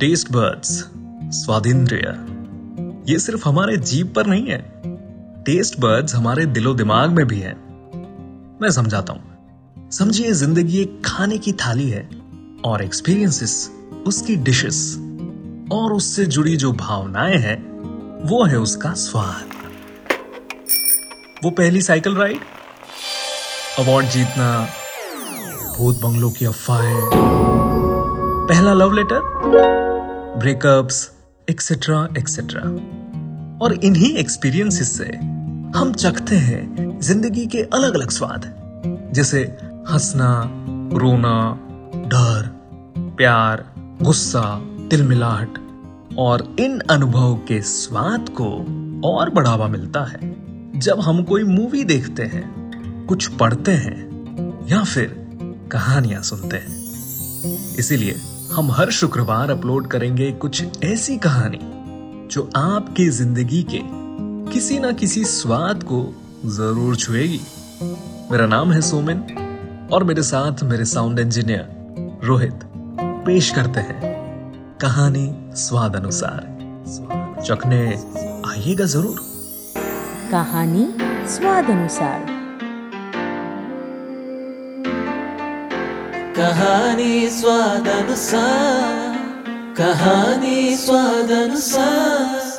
Taste buds स्वादिंद्रिय ये सिर्फ़ हमारे जीभ पर नहीं है। टेस्ट बर्ड्स हमारे दिलो दिमाग में भी है। मैं समझाता हूँ। समझिए, ज़िंदगी एक खाने की थाली है और एक्सपीरियंसेस उसकी डिशेस और उससे जुड़ी जो भावनाएँ हैं, वो है उसका स्वाद। वो पहली साइकिल राइड अवार्ड जीतना, भूत बंगलों की अफवाहें। पहला love letter breakups etcetera etcetera और इन्हीं एक्सपीरियंसेस से हम चखते हैं ज़िंदगी के अलग अलग स्वाद। जैसे हंसना, रोना, डर, प्यार, गुस्सा, तिलमिलाहट और इन अनुभव के स्वाद को और बढ़ावा मिलता है। जब हम कोई मूवी देखते हैं, कुछ पढ़ते हैं या फिर कहानियाँ सुनते हैं। इसीलिए हम हर शुक्रवार अपलोड करेंगे कुछ ऐसी कहानी, जो आपकी ज़िंदगी के किसी ना किसी स्वाद को ज़रूर छुएगी। मेरा नाम है सोमिन, और मेरे साथ मेरे साउंड इंजीनियर रोहित पेश करते हैं कहानी स्वाद अनुसार चखने, आइएगा ज़रूर। कहानी स्वाद अनुसार कहानी स्वादनुसार कहानी स्वादनुसार।